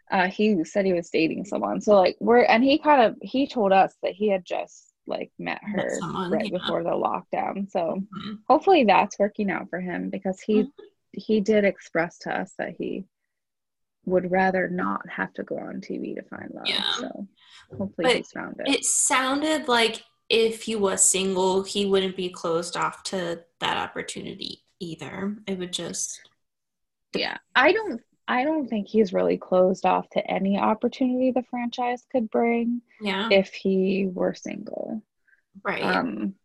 Uh, he said he was dating someone. So like we're and he kind of he told us that he had just like met her someone, right yeah. before the lockdown. So Mhm. hopefully that's working out for him because he Mhm. He did express to us that he would rather not have to go on TV to find love. Yeah. So hopefully But he's found it. it sounded like if he was single, he wouldn't be closed off to that opportunity either. It would just yeah. I don't I don't think he's really closed off to any opportunity the franchise could bring yeah. if he were single. right. Um,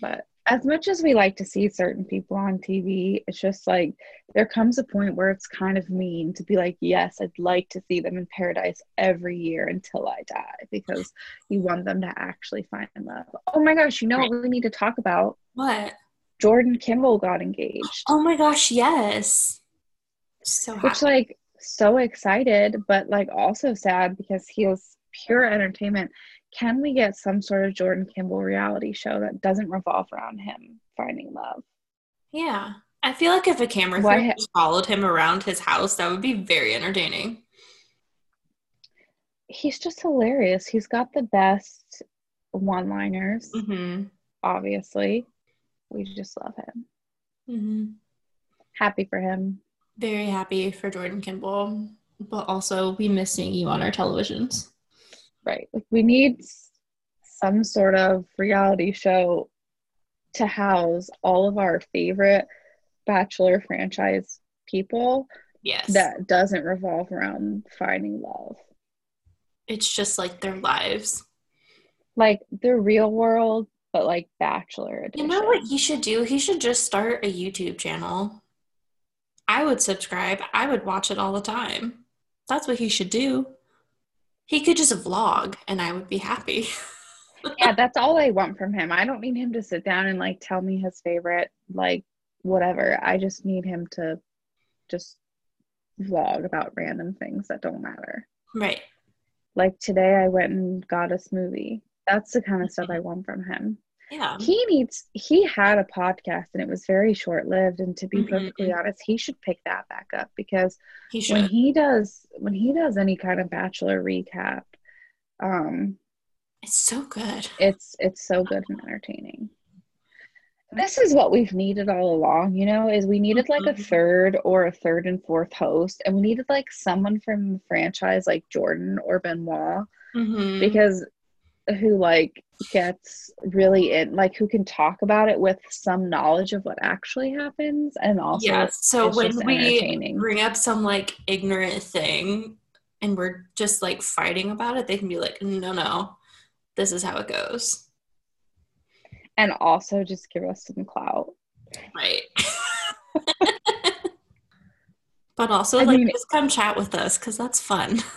but as much as we like to see certain people on TV, it's just like there comes a point where it's kind of mean to be like, yes, I'd like to see them in paradise every year until I die because you want them to actually find love. Oh my gosh, you know what we need to talk about? what? Jordan Kimball got engaged, Oh my gosh, yes. So happy. which like so excited, but like also sad because he was pure entertainment. Can we get some sort of Jordan Kimball reality show that doesn't revolve around him finding love? Yeah. I feel like if a camera crew ha- followed him around his house, that would be very entertaining. he's just hilarious. He's got the best one liners, Mm-hmm. obviously. We just love him. Mm-hmm. Happy for him. Very happy for Jordan Kimball, but also we miss seeing you on our televisions. Right. Like we need some sort of reality show to house all of our favorite Bachelor franchise people Yes. that doesn't revolve around finding love. it's just like their lives. Like the real world, but like Bachelor You know what he should do? He should just start a YouTube channel. I would subscribe. I would watch it all the time. That's what he should do. He could just vlog and I would be happy. yeah, that's all I want from him. I don't need him to sit down and like tell me his favorite, like whatever. I just need him to just vlog about random things that don't matter. Right. Like today, I went and got a smoothie. That's the kind of stuff I want from him. Yeah. He needs, he had a podcast and it was very short lived. And to be Mhm. perfectly honest, he should pick that back up because He when he does, when he does any kind of bachelor recap, um, It's so good. it's it's so good and entertaining this is what we've needed all along you know is we needed like a Mhm. third or a third and fourth host and we needed like someone from the franchise like jordan or benoit Mm-hmm. because who like gets really in like who can talk about it with some knowledge of what actually happens and also yeah. So when we bring up some like ignorant thing and we're just like fighting about it, they can be like, no, no, this is how it goes. and also just give us some clout Right. but also, I like, mean- just come chat with us because that's fun.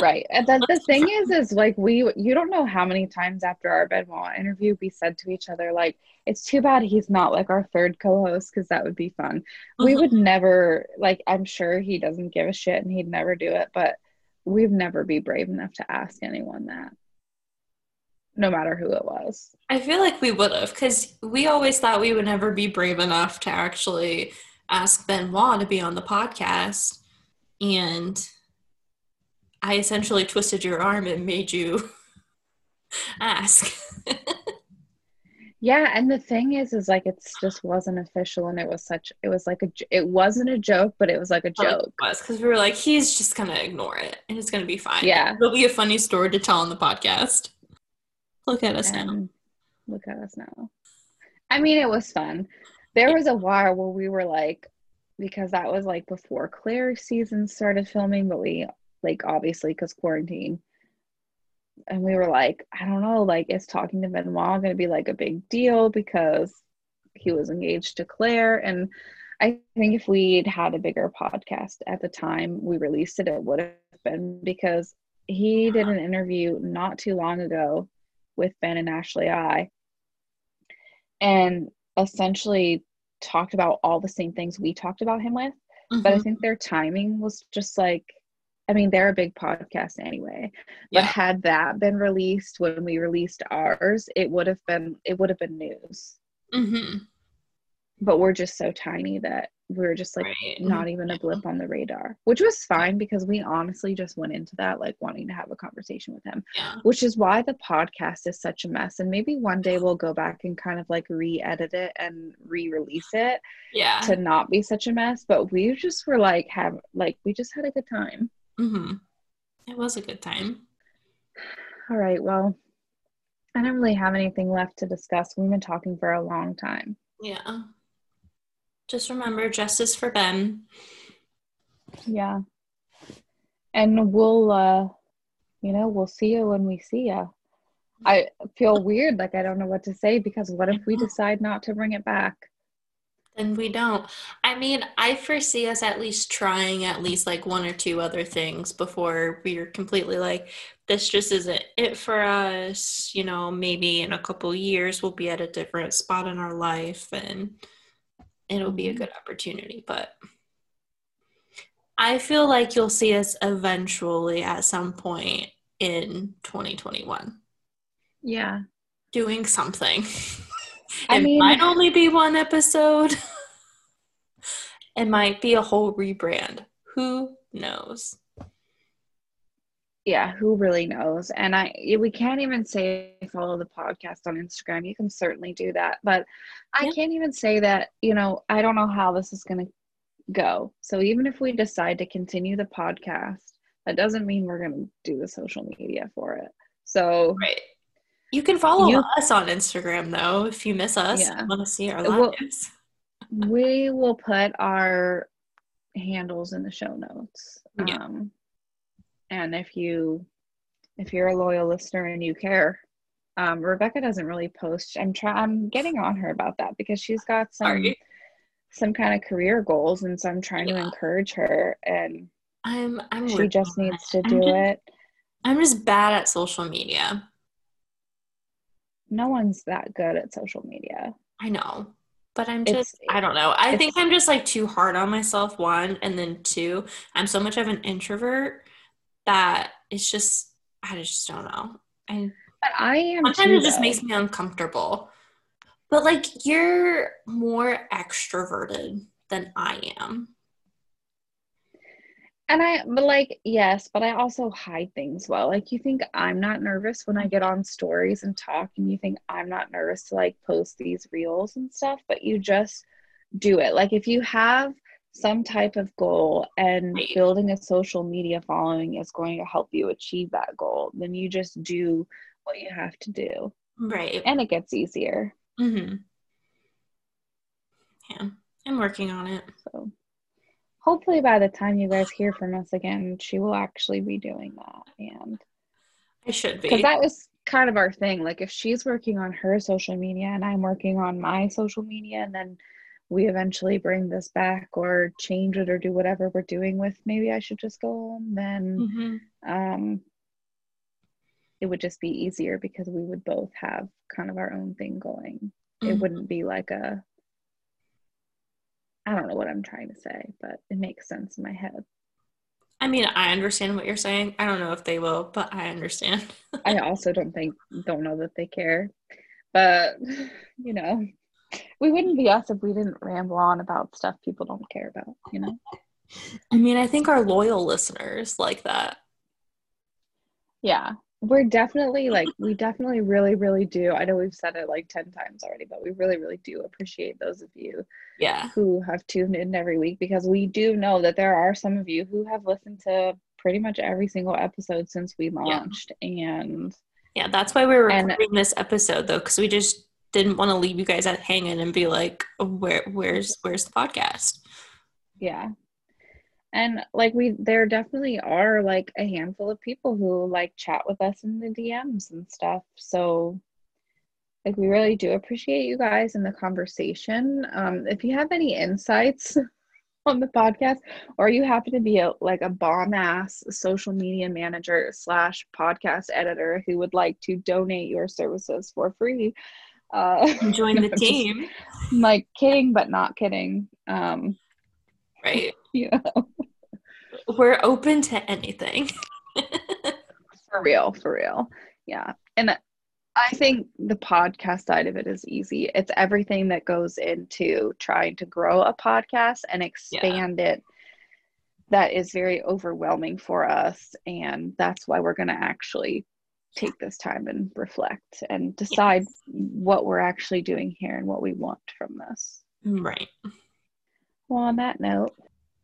right and then the thing is is like we you don't know how many times after our benoit interview we said to each other like it's too bad he's not like our third co-host because that would be fun we Mhm. would never like i'm sure he doesn't give a shit and he'd never do it but we'd never be brave enough to ask anyone that no matter who it was I feel like we would have because we always thought we would never be brave enough to actually ask Benoit to be on the podcast. And I essentially twisted your arm and made you ask. yeah and the thing is is like it's just wasn't official and it was such it was like a it wasn't a joke but it was like a oh, joke because we were like, he's just gonna ignore it and it's gonna be fine. Yeah. it'll be a funny story to tell on the podcast. Look at us now. look at us now. I mean, it was fun. There was a while where we were like, because that was like before Clare season started filming, but we like obviously because quarantine, and we were like, I don't know, like is talking to Benoit going to be like a big deal because he was engaged to Clare, and I think if we'd had a bigger podcast at the time we released it, it would have been because he did an interview not too long ago with Ben and Ashley I and essentially talked about all the same things we talked about him with. But I Mhm. think their timing was just like, I mean, they're a big podcast anyway. But Yeah. had that been released when we released ours, it would have been it would have been news. Mhm. But we're just so tiny that we're just like Right. not even a blip on the radar, which was fine because we honestly just went into that like wanting to have a conversation with him. Yeah. which is why the podcast is such a mess and maybe one day we'll go back and kind of like re-edit it and re-release it Yeah. to not be such a mess but we just were like have like we just had a good time hmm It was a good time. all right well i don't really have anything left to discuss we've been talking for a long time Yeah. Just remember justice for Ben. yeah and we'll uh you know we'll see you when we see you i feel weird like i don't know what to say because what if we decide not to bring it back Then we don't. I mean, I foresee us at least trying at least like one or two other things before we're completely like, this just isn't it for us. You know, maybe in a couple years we'll be at a different spot in our life and it'll be a Mhm. good opportunity. But I feel like you'll see us eventually at some point in 2021 yeah doing something. I it mean- might only be one episode. it might be a whole rebrand. Who knows? yeah who really knows and i we can't even say follow the podcast on instagram you can certainly do that but i Yeah. can't even say that you know i don't know how this is going to go so even if we decide to continue the podcast that doesn't mean we're going to do the social media for it so Right. You can follow You- us on Instagram though if you miss us Yeah. want to see our lives. we will put our handles in the show notes Yeah. um and if you if you're a loyal listener and you care um rebecca doesn't really post i'm trying i'm getting on her about that because she's got some Sorry. some kind of career goals and so i'm trying to encourage her and I'm I'm she just needs to do I'm just, it I'm just bad at social media. No one's that good at social media I know. But I'm It's- just I don't know. I think I'm just like too hard on myself one and then two, I'm so much of an introvert that it's just I just don't know. And But I am sometimes too, it just though. makes me uncomfortable. But like you're more extroverted than I am. And I, but like, yes, but I also hide things well. Like, you think I'm not nervous when I get on stories and talk, and you think I'm not nervous to like post these reels and stuff, but you just do it. Like, if you have some type of goal and Right. building a social media following is going to help you achieve that goal, then you just do what you have to do, Right. and it gets easier. Mm-hmm. Yeah. I'm working on it. So, hopefully, by the time you guys hear from us again, she will actually be doing that. And I should be. because be. that was kind of our thing like if she's working on her social media and i'm working on my social media and then we eventually bring this back or change it or do whatever we're doing with maybe i should just go home then Mhm. um it would just be easier because we would both have kind of our own thing going it Mhm. wouldn't be like a i don't know what i'm trying to say but it makes sense in my head I mean, I understand what you're saying. I don't know if they will, but I understand. I also don't think don't know that they care. But you know, we wouldn't be us if we didn't ramble on about stuff people don't care about, you know? I mean, I think our loyal listeners like that. Yeah. We're definitely like we definitely really, really do. I know we've said it like 10 times already, but we really, really do appreciate those of you Yeah. who have tuned in every week because we do know that there are some of you who have listened to pretty much every single episode since we launched. And Yeah, that's why we were And- recording this episode though, because we just didn't want to leave you guys at hanging and be like, oh, "Where, where's, where's the podcast?" Yeah. And like we there definitely are like a handful of people who like chat with us in the DMs and stuff. So like we really do appreciate you guys in the conversation. Um if you have any insights on the podcast or you happen to be a like a bomb ass social media manager slash podcast editor who would like to donate your services for free uh Join the just- team, like kidding but not kidding um right? you know We're open to anything. For real, for real. Yeah. And I think the podcast side of it is easy. It's everything that goes into trying to grow a podcast and expand it that is very overwhelming for us. And that's why we're going to actually take this time and reflect and decide what we're actually doing here and what we want from this. right. Well, on that note,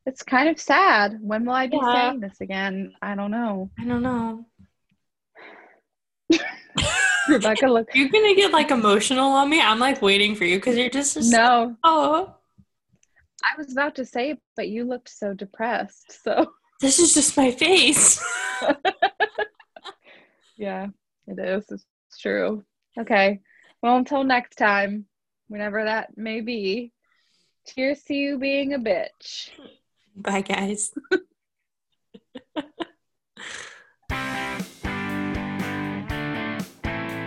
it's kind of sad. When will I be Yeah. saying this again? I don't know. I don't know. Rebecca, look. You're gonna get like emotional on me. I'm like waiting for you because you're just, just No, oh, I was about to say, it, but you looked so depressed. So, this is just my face. yeah, it is. It's true. Okay. Well, until next time, whenever that may be, cheers to you being a bitch. Bye, guys.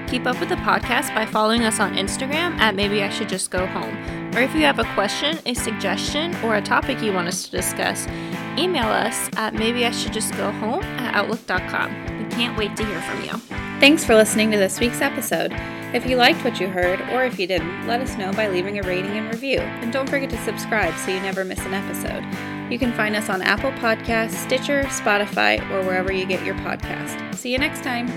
Keep up with the podcast by following us on Instagram at Maybe I Should Just Go Home. Or if you have a question, a suggestion, or a topic you want us to discuss, email us at Maybe I Should Just Go Home at Outlook.com. We can't wait to hear from you. Thanks for listening to this week's episode. If you liked what you heard, or if you didn't, let us know by leaving a rating and review. And don't forget to subscribe so you never miss an episode. You can find us on Apple Podcasts, Stitcher, Spotify, or wherever you get your podcast. See you next time.